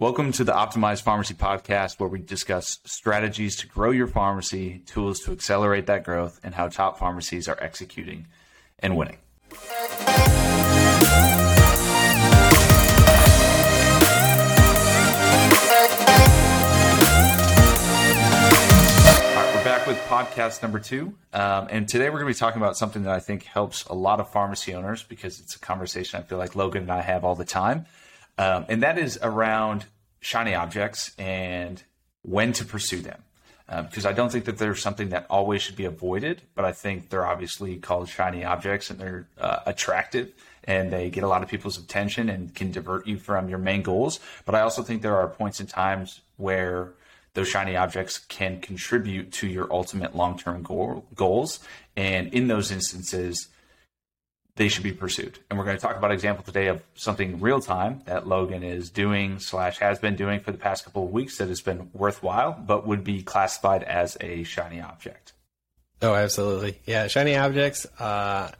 Welcome to the Optimized Pharmacy Podcast, where we discuss strategies to grow your pharmacy, tools to accelerate that growth, and how top pharmacies are executing and winning. We're back with podcast number two. Um, and today we're going to be talking about something that I think helps a lot of pharmacy owners because it's a conversation I feel like Logan and I have all the time. Um, and that is around shiny objects and when to pursue them. Um, because I don't think that there's something that always should be avoided, but I think they're obviously called shiny objects and they're uh, attractive and they get a lot of people's attention and can divert you from your main goals. But I also think there are points and times where those shiny objects can contribute to your ultimate long term goal, goals. And in those instances, they should be pursued. And we're going to talk about an example today of something real time that Logan is doing slash has been doing for the past couple of weeks that has been worthwhile, but would be classified as a shiny object. Oh, absolutely. Yeah, shiny objects. Uh,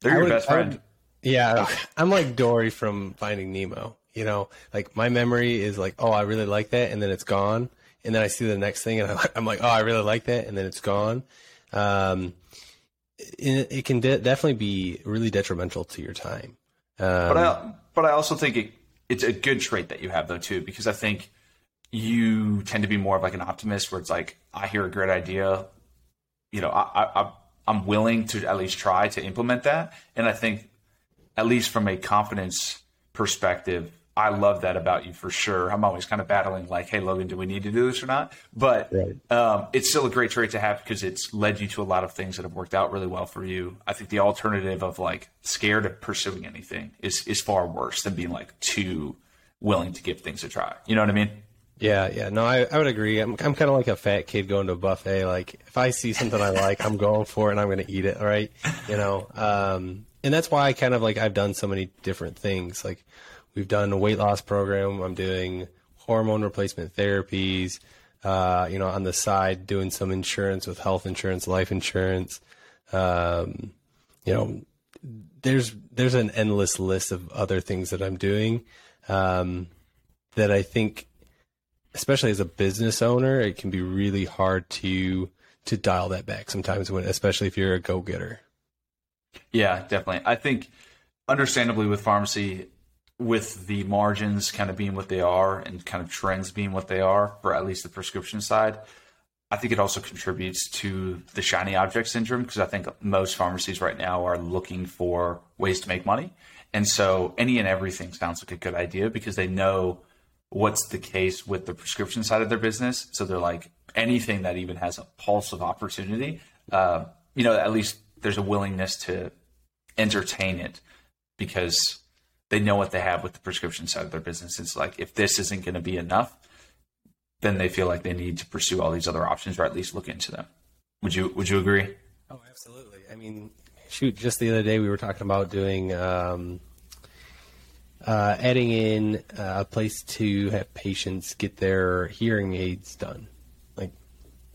They're your would, best friend. Would, yeah, I'm like Dory from Finding Nemo. You know, like my memory is like, oh, I really like that, and then it's gone, and then I see the next thing, and I'm like, oh, I really like that, and then it's gone. Um, it, it can de- definitely be really detrimental to your time. Um, but I but I also think it, it's a good trait that you have though too because I think you tend to be more of like an optimist where it's like I hear a great idea, you know, I, I I'm willing to at least try to implement that, and I think at least from a confidence perspective, I love that about you for sure. I'm always kind of battling like, hey, Logan, do we need to do this or not? But right. um, it's still a great trait to have because it's led you to a lot of things that have worked out really well for you. I think the alternative of like scared of pursuing anything is is far worse than being like too willing to give things a try. You know what I mean? Yeah, yeah. No, I, I would agree. I'm I'm kind of like a fat kid going to a buffet. Like if I see something I like, I'm going for it and I'm going to eat it. All right, you know. Um, and that's why I kind of like I've done so many different things. Like We've done a weight loss program. I'm doing hormone replacement therapies. Uh, you know, on the side, doing some insurance with health insurance, life insurance. Um, you know, there's there's an endless list of other things that I'm doing um, that I think, especially as a business owner, it can be really hard to to dial that back sometimes when, especially if you're a go getter. Yeah, definitely. I think, understandably, with pharmacy, with the margins kind of being what they are and kind of trends being what they are for at least the prescription side, I think it also contributes to the shiny object syndrome because I think most pharmacies right now are looking for ways to make money. And so any and everything sounds like a good idea because they know what's the case with the prescription side of their business. So they're like anything that even has a pulse of opportunity, uh, you know, at least there's a willingness to entertain it because they know what they have with the prescription side of their business. It's like if this isn't going to be enough, then they feel like they need to pursue all these other options or at least look into them. Would you Would you agree? Oh, absolutely. I mean, shoot, just the other day we were talking about doing um, uh, adding in uh, a place to have patients get their hearing aids done. Like,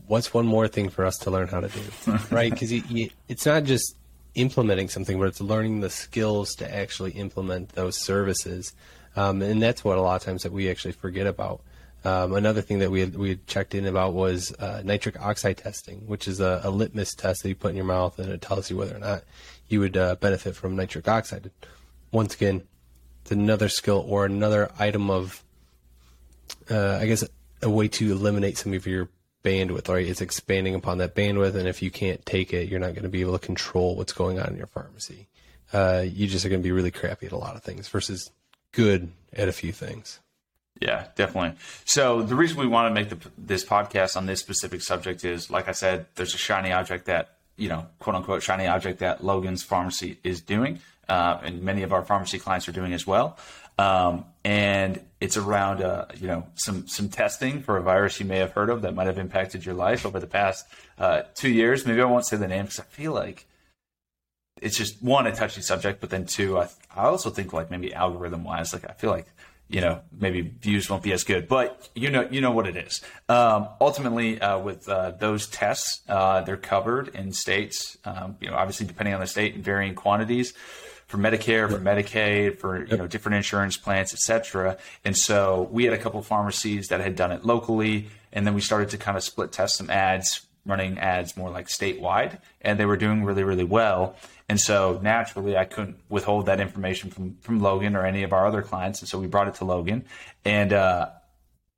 what's one more thing for us to learn how to do, right? Because it's not just implementing something, but it's learning the skills to actually implement those services. Um, and that's what a lot of times that we actually forget about. Um, another thing that we had, we had checked in about was uh, nitric oxide testing, which is a, a, litmus test that you put in your mouth and it tells you whether or not you would uh, benefit from nitric oxide. Once again, it's another skill or another item of, uh, I guess, a way to eliminate some of your bandwidth, right? It's expanding upon that bandwidth, and if you can't take it, you're not going to be able to control what's going on in your pharmacy. Uh, you just are going to be really crappy at a lot of things versus good at a few things. Yeah, definitely. So the reason we want to make the, this podcast on this specific subject is, like I said, there's a shiny object that you know, quote unquote, shiny object that Logan's pharmacy is doing, uh, and many of our pharmacy clients are doing as well. Um, and it's around uh, you know some some testing for a virus you may have heard of that might have impacted your life over the past uh, two years. Maybe I won't say the name because I feel like it's just one a touchy subject, but then two, I I also think like maybe algorithm wise, like I feel like you know maybe views won't be as good, but you know you know what it is. Um, ultimately, uh, with uh, those tests, uh, they're covered in states. Um, you know, obviously depending on the state in varying quantities for Medicare, for Medicaid, for you know different insurance plans, etc. And so we had a couple of pharmacies that had done it locally, and then we started to kind of split test some ads, running ads more like statewide, and they were doing really really well. And so naturally, I couldn't withhold that information from from Logan or any of our other clients, and so we brought it to Logan, and. Uh,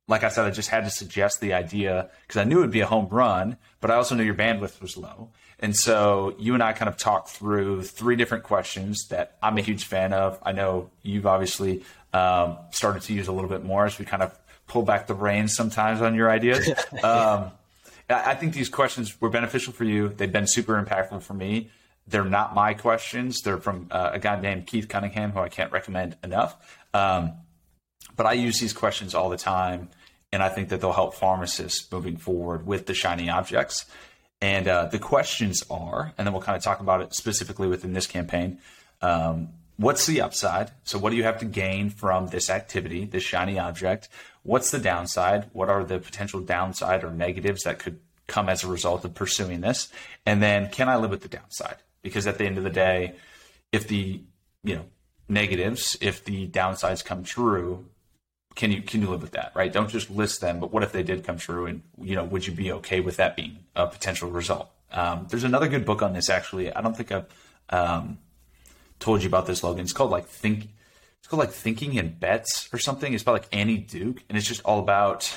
like I said, I just had to suggest the idea because I knew it would be a home run, but I also knew your bandwidth was low. And so you and I kind of talked through three different questions that I'm a huge fan of. I know you've obviously um, started to use a little bit more as we kind of pull back the reins sometimes on your ideas. um, I think these questions were beneficial for you. They've been super impactful for me. They're not my questions. They're from uh, a guy named Keith Cunningham, who I can't recommend enough. Um, but I use these questions all the time, and I think that they'll help pharmacists moving forward with the shiny objects. And uh, the questions are, and then we'll kind of talk about it specifically within this campaign. Um, what's the upside? So, what do you have to gain from this activity, this shiny object? What's the downside? What are the potential downside or negatives that could come as a result of pursuing this? And then, can I live with the downside? Because at the end of the day, if the you know negatives, if the downsides come true, can you can you live with that right? Don't just list them but what if they did come true and you know would you be okay with that being a potential result? Um, there's another good book on this actually. I don't think i've um, told you about this logan. It's called like think it's called like thinking in bets or something. It's by like annie duke and it's just all about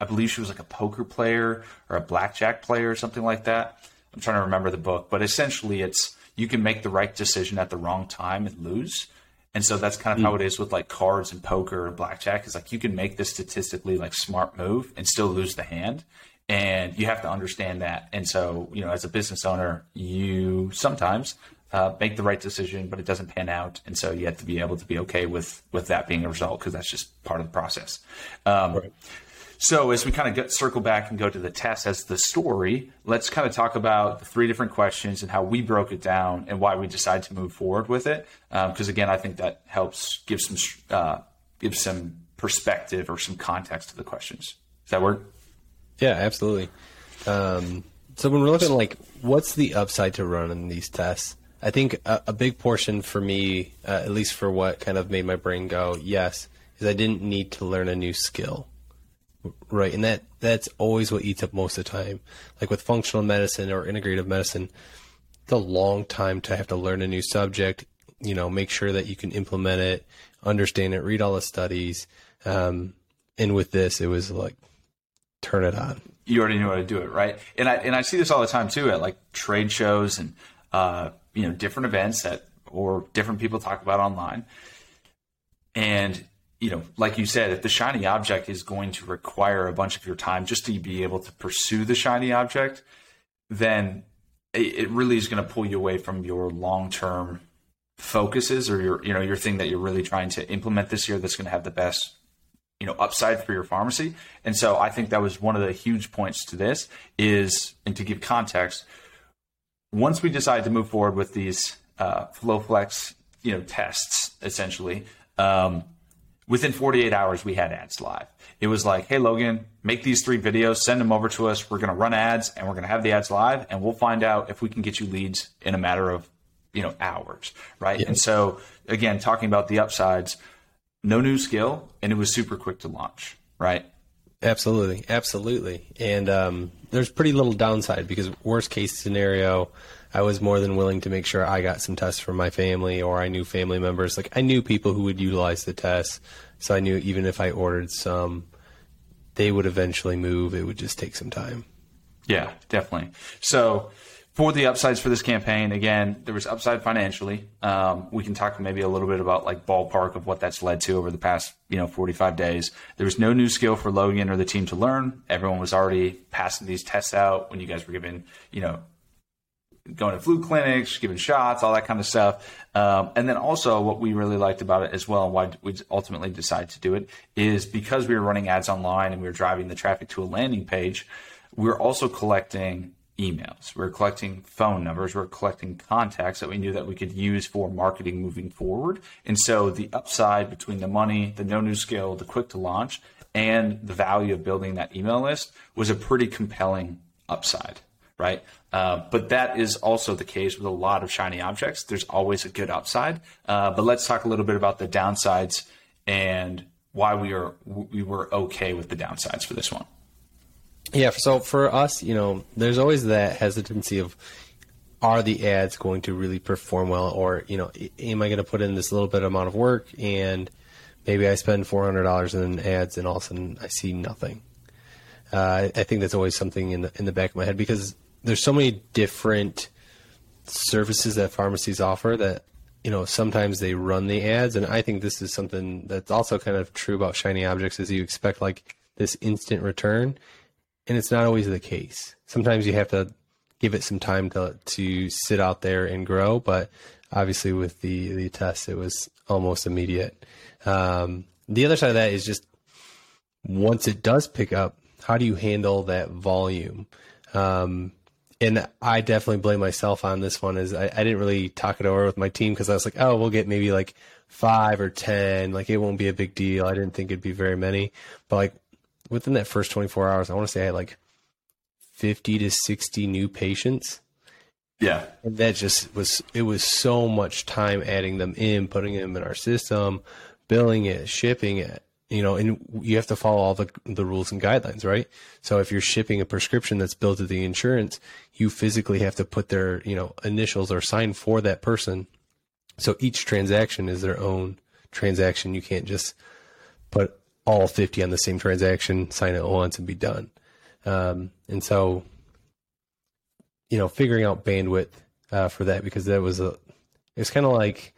i believe she was like a poker player or a blackjack player or something like that. I'm trying to remember the book but essentially it's you can make the right decision at the wrong time and lose and so that's kind of mm. how it is with like cards and poker and blackjack. Is like you can make this statistically like smart move and still lose the hand, and you have to understand that. And so you know, as a business owner, you sometimes uh, make the right decision, but it doesn't pan out, and so you have to be able to be okay with with that being a result because that's just part of the process. Um, right. So as we kind of get, circle back and go to the test as the story, let's kind of talk about the three different questions and how we broke it down and why we decided to move forward with it. Because um, again, I think that helps give some uh, give some perspective or some context to the questions. Does that work? Yeah, absolutely. Um, so when we're looking like what's the upside to running these tests, I think a, a big portion for me, uh, at least for what kind of made my brain go yes, is I didn't need to learn a new skill. Right, and that that's always what eats up most of the time. Like with functional medicine or integrative medicine, it's a long time to have to learn a new subject. You know, make sure that you can implement it, understand it, read all the studies. Um, and with this, it was like turn it on. You already knew how to do it, right? And I and I see this all the time too at like trade shows and uh, you know different events that or different people talk about online. And you know, like you said, if the shiny object is going to require a bunch of your time just to be able to pursue the shiny object, then it really is going to pull you away from your long term focuses or your you know your thing that you're really trying to implement this year that's going to have the best you know upside for your pharmacy. And so i think that was one of the huge points to this is and to give context once we decide to move forward with these uh, flowflex you know tests essentially um, within 48 hours we had ads live. It was like hey logan make these three videos send them over to us. We're going to run ads and we're going to have the ads live and we'll find out if we can get you leads in a matter of you know hours right? And so again talking about the upsides no new skill and it was super quick to launch right? Absolutely. Absolutely. And um, there's pretty little downside because worst case scenario I was more than willing to make sure I got some tests for my family or I knew family members. Like I knew people who would utilize the tests. So I knew even if I ordered some, they would eventually move. It would just take some time. Yeah, definitely. So for the upsides for this campaign, again, there was upside financially. Um, we can talk maybe a little bit about like ballpark of what that's led to over the past, you know, 45 days. There was no new skill for Logan or the team to learn. Everyone was already passing these tests out when you guys were given, you know, going to flu clinics, giving shots, all that kind of stuff. Um, and then also, what we really liked about it as well, and why we ultimately decided to do it, is because we were running ads online and we were driving the traffic to a landing page, we we're also collecting emails. We we're collecting phone numbers. We we're collecting contacts that we knew that we could use for marketing moving forward. And so the upside between the money, the no new skill, the quick to launch, and the value of building that email list was a pretty compelling upside right? Uh, but that is also the case with a lot of shiny objects. There's always a good upside. Uh, but let's talk a little bit about the downsides and why we are we were okay with the downsides for this one. Yeah, so for us, you know, there's always that hesitancy of are the ads going to really perform well or, you know, am I going to put in this little bit amount of work and maybe I spend $400 in ads and all of a sudden I see nothing. Uh, I think that's always something in the, in the back of my head because there's so many different services that pharmacies offer that you know sometimes they run the ads. And i think this is something that's also kind of true about shiny objects is you expect like this instant return. And it's not always the case. Sometimes you have to give it some time to to sit out there and grow. But obviously with the the test it was almost immediate. Um, the other side of that is just once it does pick up how do you handle that volume? Um, and I definitely blame myself on this one. Is I, I didn't really talk it over with my team because I was like, oh, we'll get maybe like five or ten. Like it won't be a big deal. I didn't think it'd be very many, but like within that first 24 hours, I want to say I had like 50 to 60 new patients. Yeah. And that just was, it was so much time adding them in, putting them in our system, billing it, shipping it you know, and you have to follow all the the rules and guidelines, right? So if you're shipping a prescription that's billed to the insurance, you physically have to put their, you know, initials or sign for that person. So each transaction is their own transaction. You can't just put all 50 on the same transaction, sign it once and be done. Um, and so, you know, figuring out bandwidth uh, for that because that was a, it's kind of like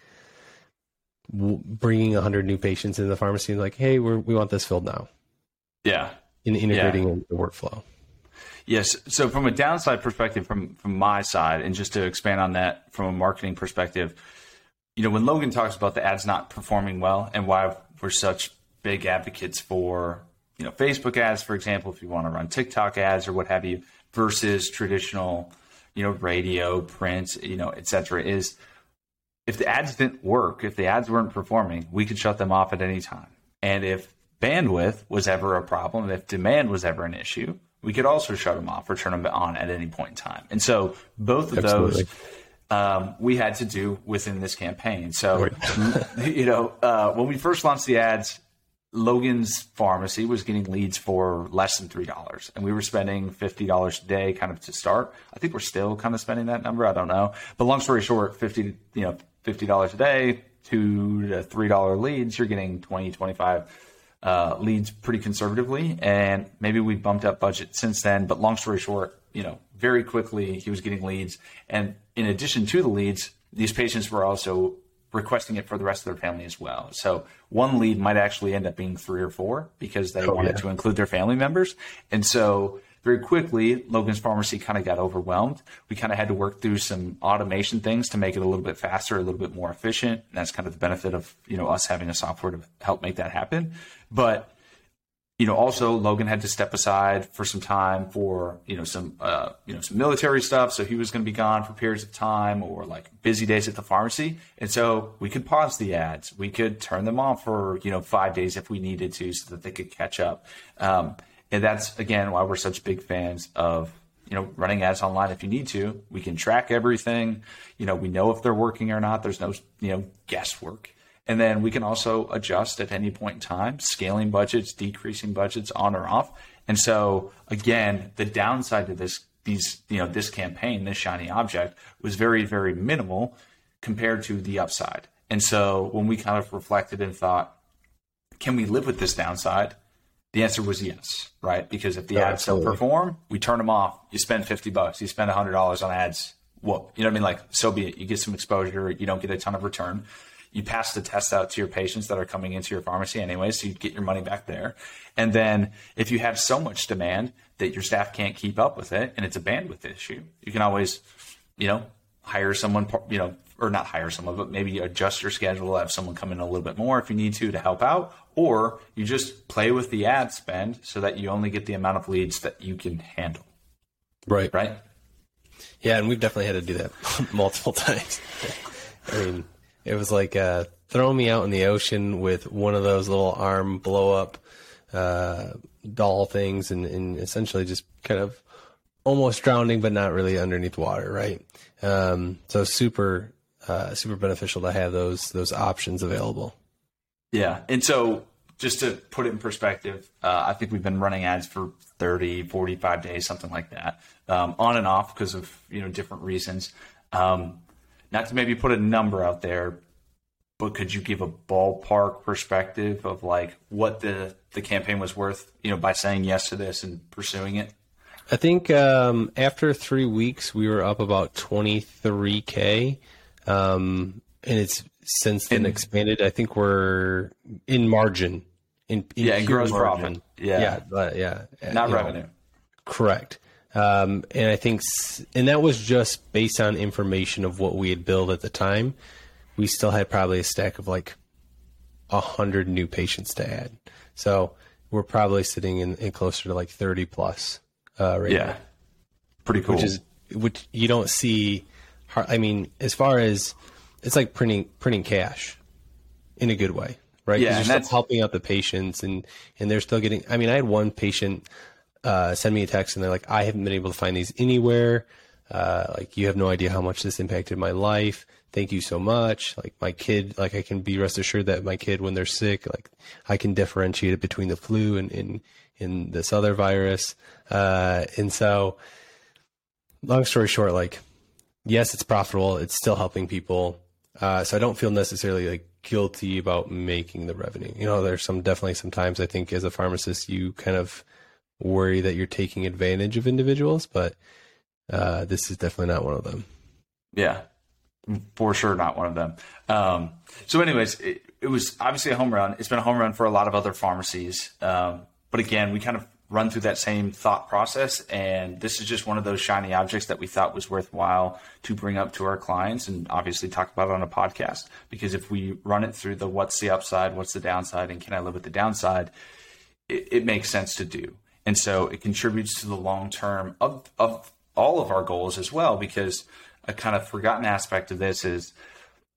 bringing 100 new patients into the pharmacy and like, hey, we we want this filled now. Yeah. In integrating yeah. the workflow. Yes. So from a downside perspective, from from my side, and just to expand on that from a marketing perspective, you know, when Logan talks about the ads not performing well and why we're such big advocates for, you know, Facebook ads, for example, if you want to run TikTok ads or what have you, versus traditional, you know, radio, print, you know, et cetera, is if the ads didn't work, if the ads weren't performing, we could shut them off at any time. And if bandwidth was ever a problem, if demand was ever an issue, we could also shut them off or turn them on at any point in time. And so both of Absolutely. those um, we had to do within this campaign. So, you know, uh, when we first launched the ads, Logan's pharmacy was getting leads for less than three dollars, and we were spending fifty dollars a day, kind of to start. I think we're still kind of spending that number. I don't know, but long story short, fifty, you know, $50 a day, two to $3 leads, you're getting 20, 25 uh, leads pretty conservatively. And maybe we bumped up budget since then. But long story short, you know, very quickly he was getting leads. And in addition to the leads, these patients were also requesting it for the rest of their family as well. So one lead might actually end up being three or four because they oh, wanted yeah. to include their family members. And so very quickly, Logan's Pharmacy kind of got overwhelmed. We kind of had to work through some automation things to make it a little bit faster, a little bit more efficient. And that's kind of the benefit of you know us having a software to help make that happen. But you know, also Logan had to step aside for some time for you know some uh, you know some military stuff. So he was going to be gone for periods of time or like busy days at the pharmacy, and so we could pause the ads. We could turn them off for you know five days if we needed to, so that they could catch up. Um, and that's again why we're such big fans of you know running ads online. If you need to we can track everything. You know we know if they're working or not. There's no you know guesswork. And then we can also adjust at any point in time scaling budgets decreasing budgets on or off. And so again the downside to this these you know this campaign this shiny object was very very minimal compared to the upside. And so when we kind of reflected and thought can we live with this downside the answer was yes, right? Because if the ads don't perform, we turn them off. You spend 50 bucks, you spend $100 on ads. Well, you know what I mean? Like, so be it. You get some exposure, you don't get a ton of return. You pass the test out to your patients that are coming into your pharmacy anyway, so you get your money back there. And then if you have so much demand that your staff can't keep up with it and it's a bandwidth issue, you can always, you know, hire someone, you know, or not hire someone, but maybe adjust your schedule, have someone come in a little bit more if you need to to help out, or you just play with the ad spend so that you only get the amount of leads that you can handle. Right. Right. Yeah, and we've definitely had to do that multiple times. I mean, it was like uh, throwing me out in the ocean with one of those little arm blow up uh, doll things, and, and essentially just kind of almost drowning, but not really underneath water, right? Um, so super, uh, super beneficial to have those those options available. Yeah, and so just to put it in perspective, uh, I think we've been running ads for 30, 45 days, something like that, um, on and off because of you know different reasons. Um, not to maybe put a number out there, but could you give a ballpark perspective of like what the the campaign was worth, you know, by saying yes to this and pursuing it? I think um, after three weeks, we were up about 23k, um, and it's since then expanded. I think we're in margin. In, in yeah, in gross margin. profit. Yeah, yeah, yeah. Not revenue. Know, correct. Um, and I think, and that was just based on information of what we had built at the time. We still had probably a stack of like a hundred new patients to add. So we're probably sitting in, in closer to like 30 plus uh, right yeah. Now, Pretty cool. Which is which you don't see. I mean, as far as it's like printing printing cash in a good way, right? Yeah, you're still helping out the patients, and and they're still getting. I mean, I had one patient uh, send me a text, and they're like, "I haven't been able to find these anywhere. Uh, like, you have no idea how much this impacted my life. Thank you so much. Like, my kid, like, I can be rest assured that my kid, when they're sick, like, I can differentiate it between the flu and and, and this other virus. Uh, and so, long story short, like, yes, it's profitable. It's still helping people. Uh, so I don't feel necessarily like guilty about making the revenue. You know, there's some definitely sometimes I think as a pharmacist you kind of worry that you're taking advantage of individuals, but uh, this is definitely not one of them. Yeah, for sure, not one of them. Um, so, anyways, it, it, was obviously a home run. It's been a home run for a lot of other pharmacies. Um, but again, we kind of run through that same thought process. And this is just one of those shiny objects that we thought was worthwhile to bring up to our clients and obviously talk about on a podcast. Because if we run it through the what's the upside, what's the downside, and can I live with the downside, it, it makes sense to do. And so it contributes to the long term of, of all of our goals as well. Because a kind of forgotten aspect of this is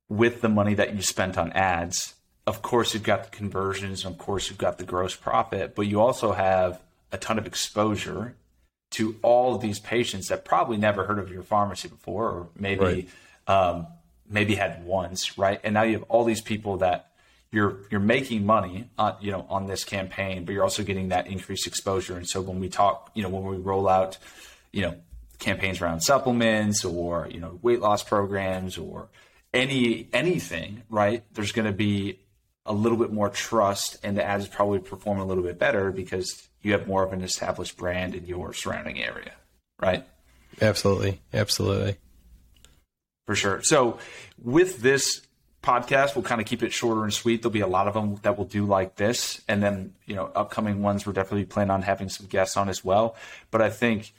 with the money that you spent on ads, of course you've got the conversions, of course you've got the gross profit, but you also have a ton of exposure to all of these patients that probably never heard of your pharmacy before, or maybe right. um, maybe had once, right? And now you have all these people that you're you're making money on you know on this campaign, but you're also getting that increased exposure. And so when we talk, you know, when we roll out, you know, campaigns around supplements or you know weight loss programs or any anything, right? There's going to be a little bit more trust, and the ads probably perform a little bit better because you have more of an established brand in your surrounding area, right? Absolutely. Absolutely. For sure. So, with this podcast, we'll kind of keep it shorter and sweet. There'll be a lot of them that we'll do like this. And then, you know, upcoming ones, we're definitely planning on having some guests on as well. But I think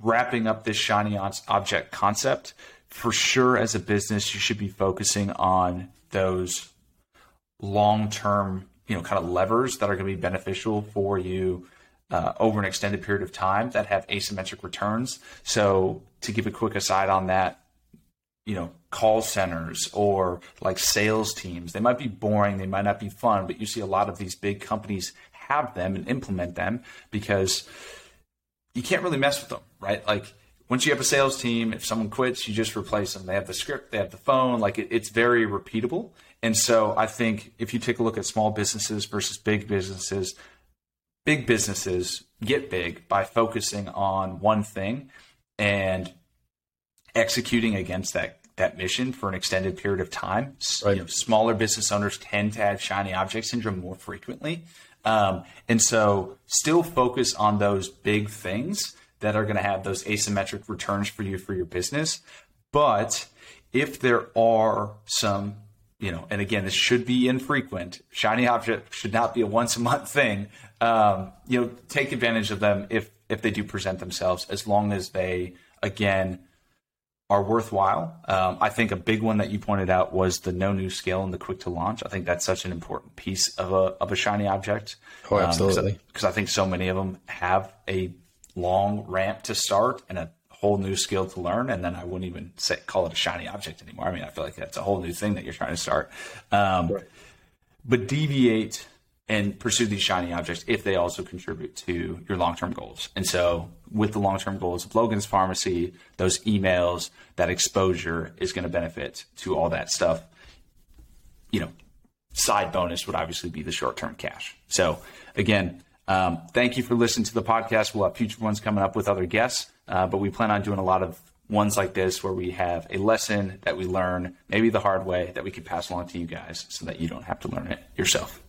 wrapping up this shiny object concept, for sure, as a business, you should be focusing on those long term you know kind of levers that are going to be beneficial for you uh, over an extended period of time that have asymmetric returns. So to give a quick aside on that, you know, call centers or like sales teams, they might be boring, they might not be fun, but you see a lot of these big companies have them and implement them because you can't really mess with them, right? Like once you have a sales team, if someone quits, you just replace them. They have the script, they have the phone, like it, it's very repeatable. And so I think if you take a look at small businesses versus big businesses, big businesses get big by focusing on one thing and executing against that that mission for an extended period of time. Right. You know, smaller business owners tend to have shiny object syndrome more frequently. Um, and so still focus on those big things that are going to have those asymmetric returns for you for your business. But if there are some you know, and again, this should be infrequent. Shiny object should not be a once a month thing. Um, you know, take advantage of them if if they do present themselves, as long as they again are worthwhile. Um, I think a big one that you pointed out was the no new scale and the quick to launch. I think that's such an important piece of a of a shiny object. Oh, absolutely. Because um, I, I think so many of them have a long ramp to start and a whole new skill to learn, and then I wouldn't even say call it a shiny object anymore. I mean, I feel like that's a whole new thing that you're trying to start. Um, right. But deviate and pursue these shiny objects if they also contribute to your long-term goals. And so with the long-term goals of Logan's Pharmacy, those emails, that exposure is going to benefit to all that stuff. You know, side bonus would obviously be the short-term cash. So again, um, thank you for listening to the podcast. We'll have future ones coming up with other guests, uh, but we plan on doing a lot of ones like this where we have a lesson that we learn, maybe the hard way, that we can pass along to you guys so that you don't have to learn it yourself.